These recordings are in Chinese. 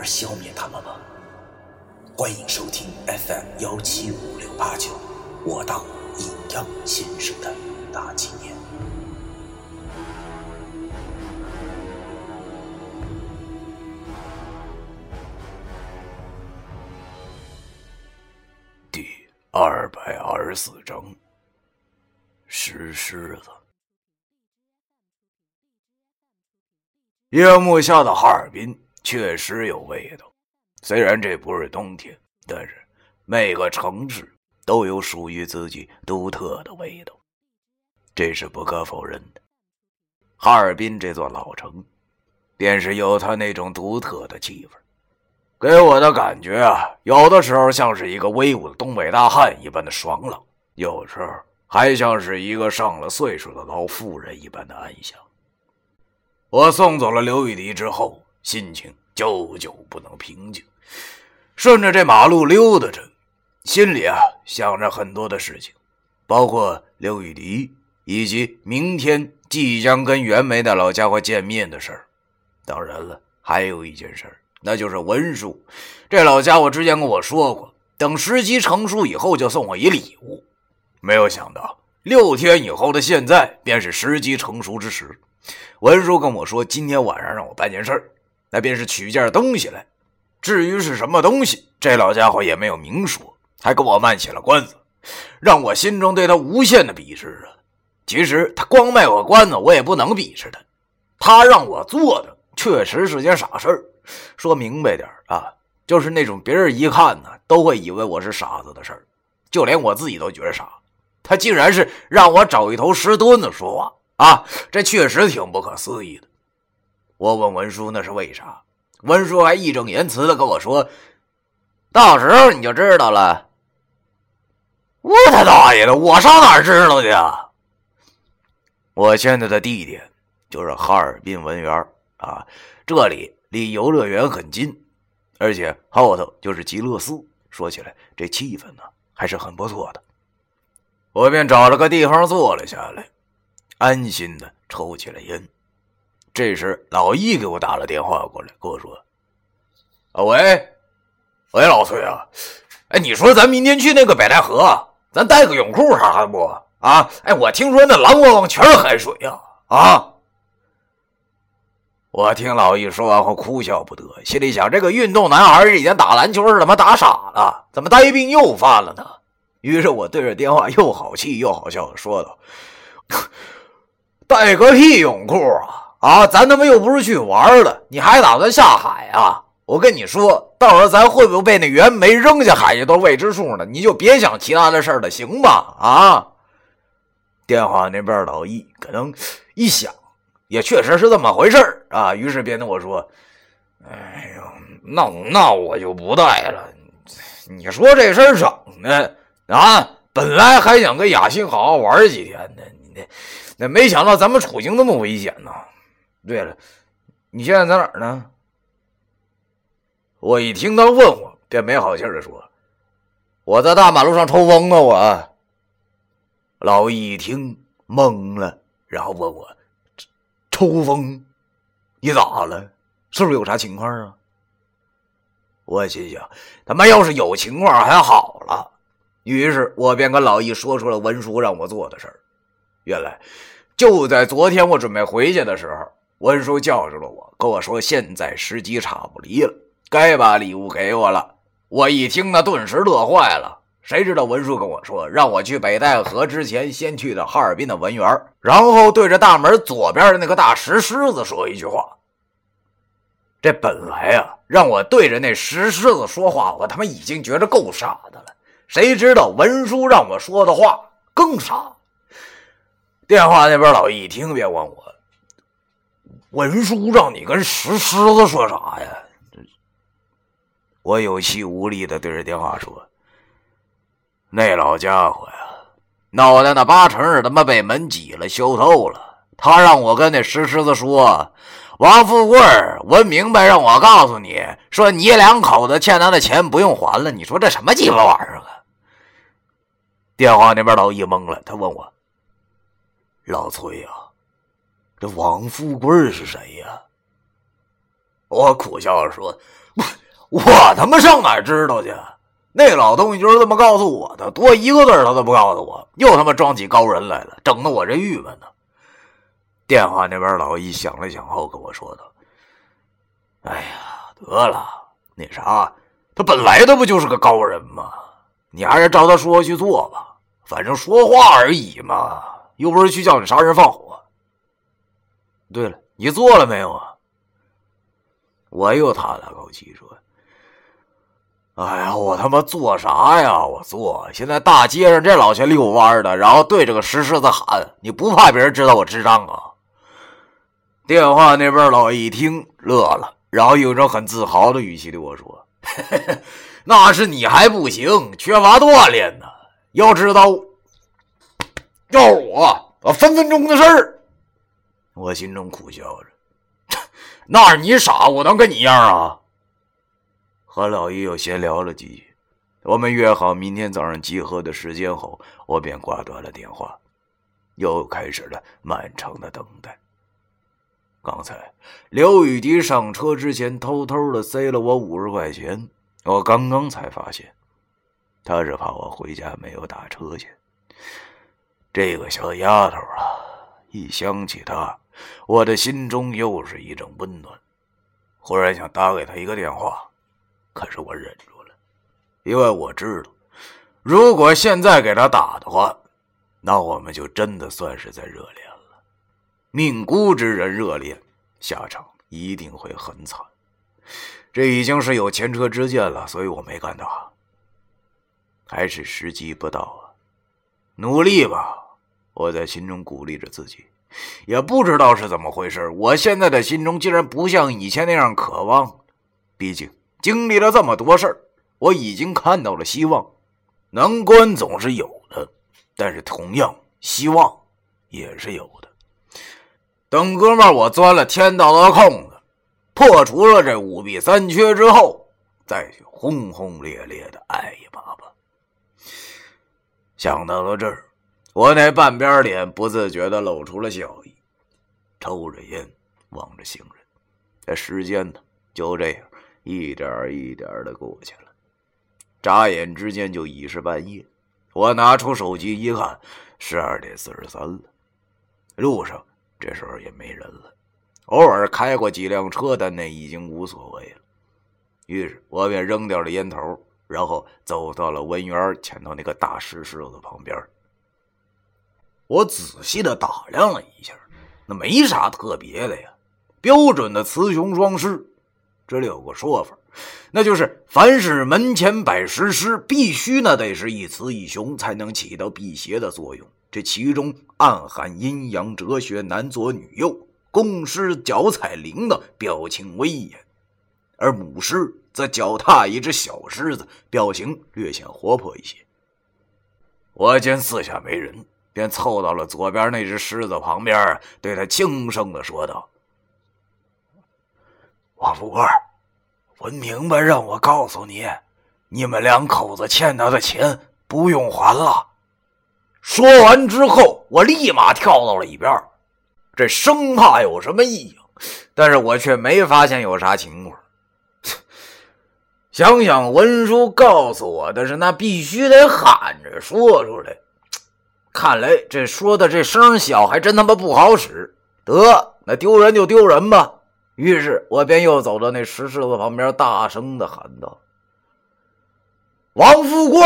而消灭他们吗？欢迎收听 FM 幺七五六八九，我当阴阳先生的大纪念。第二百二十四章，石狮子。夜幕下的哈尔滨确实有味道，虽然这不是冬天，但是每个城市都有属于自己独特的味道，这是不可否认的。哈尔滨这座老城，便是有它那种独特的气氛，给我的感觉啊，有的时候像是一个威武的东北大汉一般的爽朗，有时候还像是一个上了岁数的老妇人一般的安详。我送走了刘雨迪之后，心情久久不能平静。顺着这马路溜达着，心里啊想着很多的事情，包括刘雨迪以及明天即将跟袁梅的老家伙见面的事儿。当然了，还有一件事儿，那就是文书。这老家伙之前跟我说过，等时机成熟以后就送我一礼物。没有想到，六天以后的现在便是时机成熟之时。文叔跟我说，今天晚上让我办件事儿那便是取件东西来。至于是什么东西，这老家伙也没有明说，还跟我卖起了关子，让我心中对他无限的鄙视啊！其实他光卖我关子，我也不能鄙视他。他让我做的确实是件傻事说明白点啊，就是那种别人一看呢都会以为我是傻子的事儿，就连我自己都觉得傻。他竟然是让我找一头石墩子说话。啊，这确实挺不可思议的。我问文叔那是为啥，文叔还义正言辞的跟我说：“到时候你就知道了。”我他大爷的，我上哪知道去啊？我现在的地点就是哈尔滨文园啊，这里离游乐园很近，而且后头就是极乐寺。说起来，这气氛呢还是很不错的。我便找了个地方坐了下来。安心的抽起了烟，这时老易给我打了电话过来，跟我说：“啊喂，喂老崔啊，哎，你说咱明天去那个北戴河，咱带个泳裤啥的不？啊，哎，我听说那蓝汪汪全是海水呀！啊！”我听老易说完后哭笑不得，心里想：这个运动男孩以前打篮球是他妈打傻了，怎么呆病又犯了呢？于是我对着电话又好气又好笑的说道。带个屁泳裤啊！啊，咱他妈又不是去玩的，你还打算下海啊？我跟你说，到时候咱会不会被那袁梅扔下海去都未知数呢。你就别想其他的事了，行吧？啊！电话那边老易可能一想，也确实是这么回事啊。于是便跟我说：“哎呦，那那我就不带了。你说这事儿整的啊，本来还想跟雅欣好好玩几天呢，你那……”那没想到咱们处境那么危险呢。对了，你现在在哪儿呢？我一听他问我，便没好气的说：“我在大马路上抽风呢。”我老易一听懵了，然后问我：“抽风？你咋了？是不是有啥情况啊？”我心想：他妈要是有情况还好了。于是我便跟老易说出了文书让我做的事儿。原来。就在昨天，我准备回去的时候，文叔叫住了我，跟我说：“现在时机差不离了，该把礼物给我了。”我一听，那顿时乐坏了。谁知道文叔跟我说，让我去北戴河之前，先去的哈尔滨的文园，然后对着大门左边的那个大石狮子说一句话。这本来啊，让我对着那石狮子说话，我他妈已经觉得够傻的了。谁知道文叔让我说的话更傻。电话那边老易一听，别问我：“文书让你跟石狮子说啥呀？”我有气无力的对着电话说：“那老家伙呀，脑袋那八成是他妈被门挤了，修透了。他让我跟那石狮子说，王富贵，我明白，让我告诉你说，你两口子欠他的钱不用还了。你说这什么鸡巴玩意儿啊？”电话那边老易懵了，他问我：“老崔呀，这王富贵是谁呀？”我苦笑着说。我我他妈上哪知道去？那老东西就是这么告诉我的，多一个字他都不告诉我，又他妈装起高人来了，整得我这郁闷呢。电话那边老易想了想后跟我说道：“哎呀，得了，那啥，他本来他不就是个高人吗？你还是照他说去做吧，反正说话而已嘛，又不是去叫你杀人放火。对了，你做了没有啊？”我又叹了口气说。哎呀，我他妈做啥呀？我做！现在大街上这老些遛弯的，然后对着个石狮子喊：“你不怕别人知道我智障啊？”电话那边老一听乐了，然后用一种很自豪的语气对我说：“那是你还不行，缺乏锻炼呢。要知道，要是我，我分分钟的事儿。”我心中苦笑着：“ 那是你傻，我能跟你一样啊？”和老易又闲聊了几句，我们约好明天早上集合的时间后，我便挂断了电话，又开始了漫长的等待。刚才刘雨迪上车之前偷偷的塞了我五十块钱，我刚刚才发现，他是怕我回家没有打车钱。这个小丫头啊，一想起他，我的心中又是一阵温暖，忽然想打给他一个电话。可是我忍住了，因为我知道，如果现在给他打的话，那我们就真的算是在热恋了。命孤之人热恋，下场一定会很惨。这已经是有前车之鉴了，所以我没敢打。还是时机不到啊！努力吧，我在心中鼓励着自己。也不知道是怎么回事，我现在的心中竟然不像以前那样渴望。毕竟。经历了这么多事儿，我已经看到了希望。难关总是有的，但是同样希望也是有的。等哥们儿我钻了天道的空子，破除了这五弊三缺之后，再去轰轰烈烈的爱一把吧。想到了这儿，我那半边脸不自觉的露出了笑意，抽着烟，望着行人。这时间呢，就这样。一点一点的过去了，眨眼之间就已是半夜。我拿出手机一看，十二点四十三了。路上这时候也没人了，偶尔开过几辆车，但那已经无所谓了。于是我便扔掉了烟头，然后走到了文园前头那个大石狮子旁边。我仔细的打量了一下，那没啥特别的呀，标准的雌雄双狮。这里有个说法，那就是凡是门前摆石狮，必须呢得是一雌一雄，才能起到辟邪的作用。这其中暗含阴阳哲学，男左女右，公狮脚踩铃铛，表情威严；而母狮则脚踏一只小狮子，表情略显活泼一些。我见四下没人，便凑到了左边那只狮子旁边，对他轻声的说道。王富贵，文明白让我告诉你，你们两口子欠他的钱不用还了。说完之后，我立马跳到了一边，这生怕有什么异样，但是我却没发现有啥情况。想想文书告诉我的是，那必须得喊着说出来。看来这说的这声小，还真他妈不好使。得，那丢人就丢人吧。于是我便又走到那石狮子旁边，大声的喊道：“王富贵，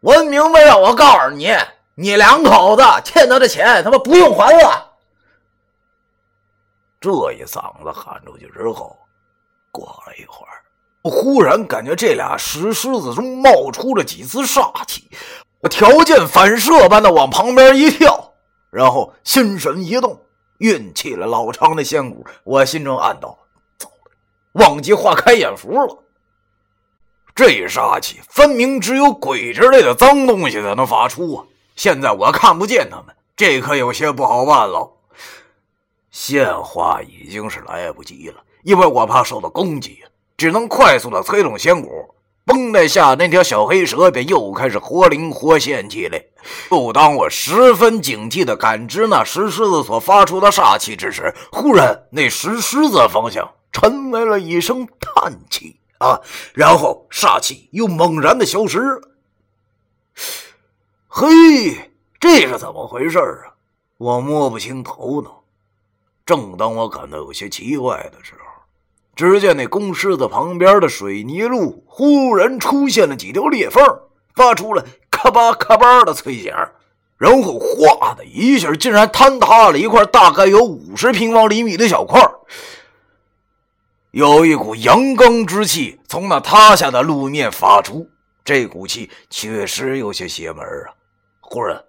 我明白了我告诉你，你两口子欠他的钱，他妈不用还了。”这一嗓子喊出去之后，过了一会儿，我忽然感觉这俩石狮子中冒出了几丝煞气，我条件反射般的往旁边一跳，然后心神一动。运起了老长的仙骨，我心中暗道：“糟了，忘记画开眼符了。”这煞气分明只有鬼之类的脏东西才能发出啊！现在我看不见他们，这可有些不好办了。现化已经是来不及了，因为我怕受到攻击，只能快速的催动仙骨。绷带下那条小黑蛇便又开始活灵活现起来。就当我十分警惕的感知那石狮子所发出的煞气之时，忽然那石狮子方向传来了一声叹气啊，然后煞气又猛然的消失了。嘿，这是怎么回事啊？我摸不清头脑。正当我感到有些奇怪的时候。只见那公狮子旁边的水泥路忽然出现了几条裂缝，发出了咔吧咔吧的脆响，然后哗的一下，竟然坍塌了一块大概有五十平方厘米的小块。有一股阳刚之气从那塌下的路面发出，这股气确实有些邪门啊！忽然，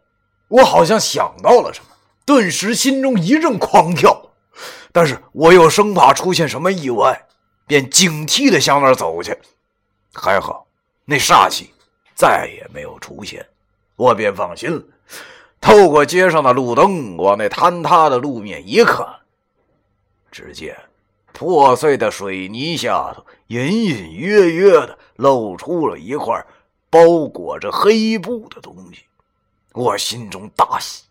我好像想到了什么，顿时心中一阵狂跳。但是我又生怕出现什么意外，便警惕地向那儿走去。还好，那煞气再也没有出现，我便放心了。透过街上的路灯，往那坍塌的路面一看，只见破碎的水泥下头隐隐约约的露出了一块包裹着黑布的东西。我心中大喜。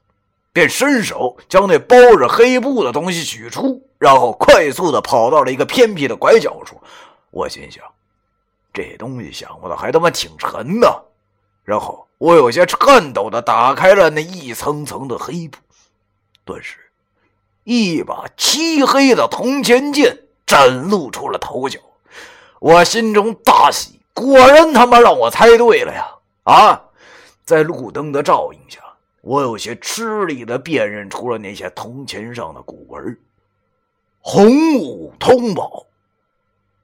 便伸手将那包着黑布的东西取出，然后快速的跑到了一个偏僻的拐角处。我心想，这东西想不到还他妈挺沉的。然后我有些颤抖的打开了那一层层的黑布，顿时，一把漆黑的铜钱剑展露出了头角。我心中大喜，果然他妈让我猜对了呀！啊，在路灯的照映下。我有些吃力的辨认出了那些铜钱上的古文，“洪武通宝”，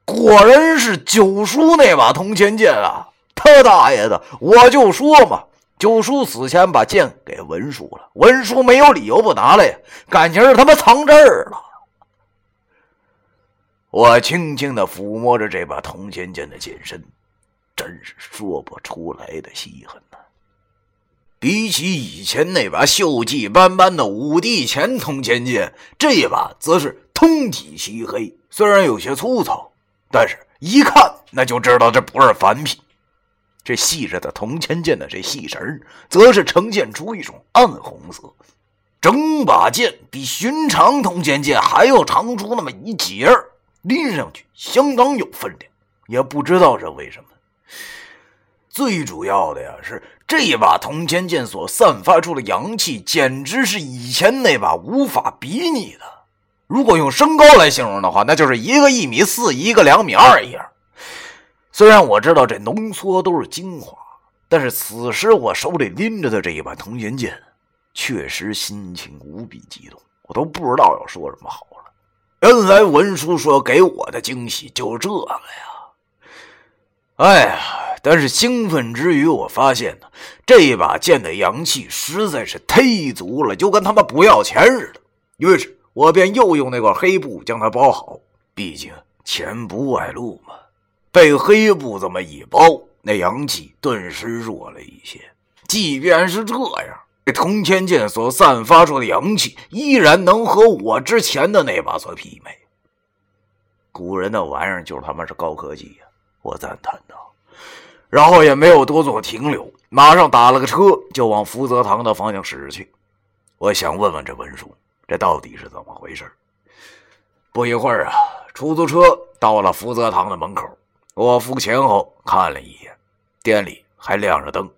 果然是九叔那把铜钱剑啊！他大爷的，我就说嘛，九叔死前把剑给文叔了，文叔没有理由不拿来呀，感情是他妈藏这儿了。我轻轻的抚摸着这把铜钱剑的剑身，真是说不出来的稀罕呐。比起以前那把锈迹斑斑的五帝钱铜钱剑，这一把则是通体漆黑，虽然有些粗糙，但是一看那就知道这不是凡品。这系着的铜钱剑的这细绳，则是呈现出一种暗红色，整把剑比寻常铜钱。剑还要长出那么一截儿，拎上去相当有分量，也不知道是为什么。最主要的呀是。这一把铜钱剑所散发出的阳气，简直是以前那把无法比拟的。如果用身高来形容的话，那就是一个一米四，一个两米二一样。虽然我知道这浓缩都是精华，但是此时我手里拎着的这一把铜钱剑，确实心情无比激动，我都不知道要说什么好了。原来文叔说给我的惊喜就这个呀！哎呀！但是兴奋之余，我发现呢，这一把剑的阳气实在是忒足了，就跟他妈不要钱似的。于是，我便又用那块黑布将它包好，毕竟钱不外露嘛。被黑布这么一包，那阳气顿时弱了一些。即便是这样，这铜钱剑所散发出的阳气依然能和我之前的那把所媲美。古人的玩意儿就是他妈是高科技呀！我赞叹道。然后也没有多做停留，马上打了个车就往福泽堂的方向驶去。我想问问这文叔，这到底是怎么回事？不一会儿啊，出租车到了福泽堂的门口，我付钱后看了一眼，店里还亮着灯，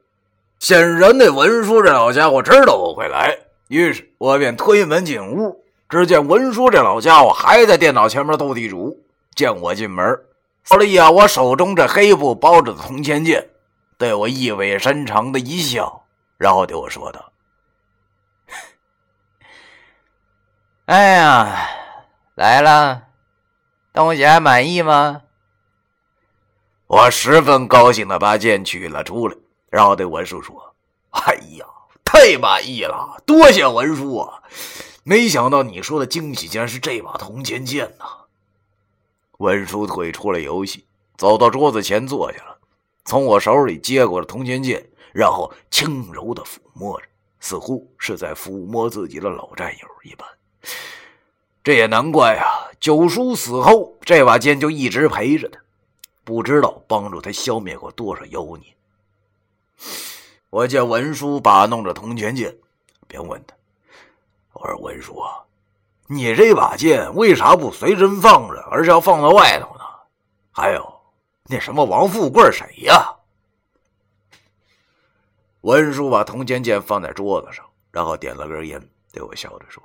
显然那文叔这老家伙知道我会来，于是我便推门进屋。只见文叔这老家伙还在电脑前面斗地主，见我进门。扫了一眼我手中这黑布包着的铜钱剑，对我意味深长的一笑，然后对我说道：“哎呀，来了，东西还满意吗？”我十分高兴的把剑取了出来，然后对文叔说：“哎呀，太满意了，多谢文叔啊！没想到你说的惊喜竟然是这把铜钱剑呐！”文叔退出了游戏，走到桌子前坐下了，从我手里接过了铜钱剑，然后轻柔的抚摸着，似乎是在抚摸自己的老战友一般。这也难怪啊！九叔死后，这把剑就一直陪着他，不知道帮助他消灭过多少妖孽。我见文叔把弄着铜钱剑，便问他：“我说文叔啊，你这把剑为啥不随身放着，而是要放在外头呢？还有，那什么王富贵谁呀？”文叔把铜钱剑放在桌子上，然后点了根烟，对我笑着说。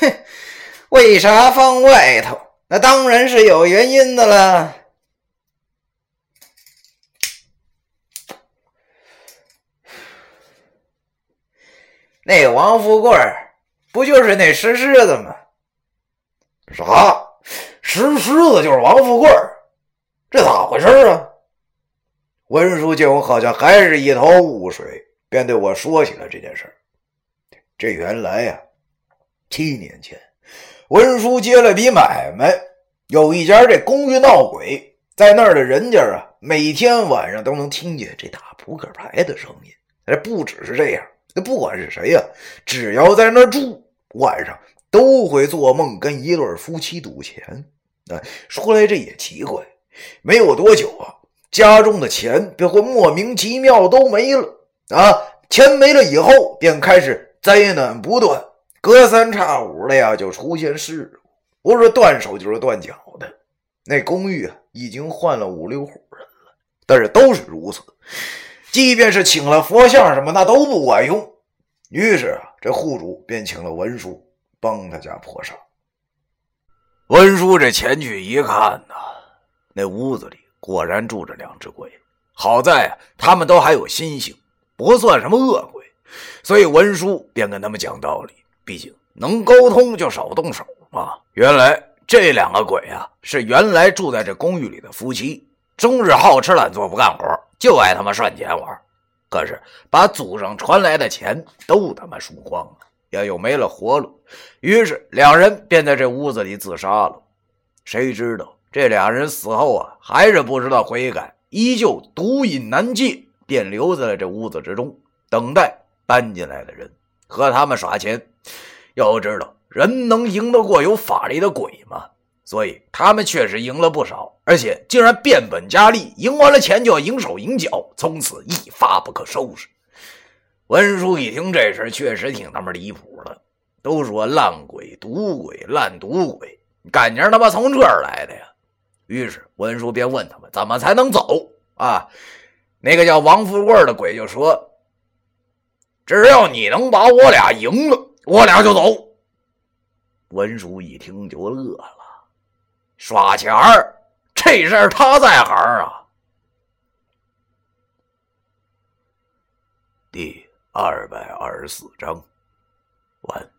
哼，为啥放外头？那当然是有原因的了。那王富贵不就是那石狮子吗？啥？石狮子就是王富贵？这咋回事啊？文叔见我好像还是一头雾水，便对我说起了这件事这原来呀。七年前，文叔接了笔买卖，有一家这公寓闹鬼，在那儿的人家啊，每天晚上都能听见这打扑克牌的声音。哎，不只是这样，那不管是谁呀，只要在那儿住，晚上都会做梦跟一对夫妻赌钱。哎，说来这也奇怪，没有多久啊，家中的钱便会莫名其妙都没了啊，钱没了以后，便开始灾难不断。隔三差五的呀，就出现事故，不是断手就是断脚的。那公寓啊，已经换了五六户人了，但是都是如此。即便是请了佛像什么，那都不管用。于是啊，这户主便请了文叔帮他家破事。文叔这前去一看呐，那屋子里果然住着两只鬼。好在啊，他们都还有心性，不算什么恶鬼，所以文叔便跟他们讲道理。毕竟能沟通就少动手嘛。原来这两个鬼啊，是原来住在这公寓里的夫妻，终日好吃懒做不干活，就爱他妈赚钱玩。可是把祖上传来的钱都他妈输光了，也又没了活路。于是两人便在这屋子里自杀了。谁知道这俩人死后啊，还是不知道悔改，依旧毒瘾难戒，便留在了这屋子之中，等待搬进来的人和他们耍钱。要知道，人能赢得过有法力的鬼吗？所以他们确实赢了不少，而且竟然变本加厉，赢完了钱就要赢手赢脚，从此一发不可收拾。文叔一听这事，确实挺他妈离谱的。都说烂鬼、赌鬼、烂赌鬼，感情他妈从这儿来的呀？于是文叔便问他们怎么才能走啊？那个叫王富贵的鬼就说。只要你能把我俩赢了，我俩就走。文叔一听就乐了，耍钱儿这事儿他在行啊。第二百二十四章完。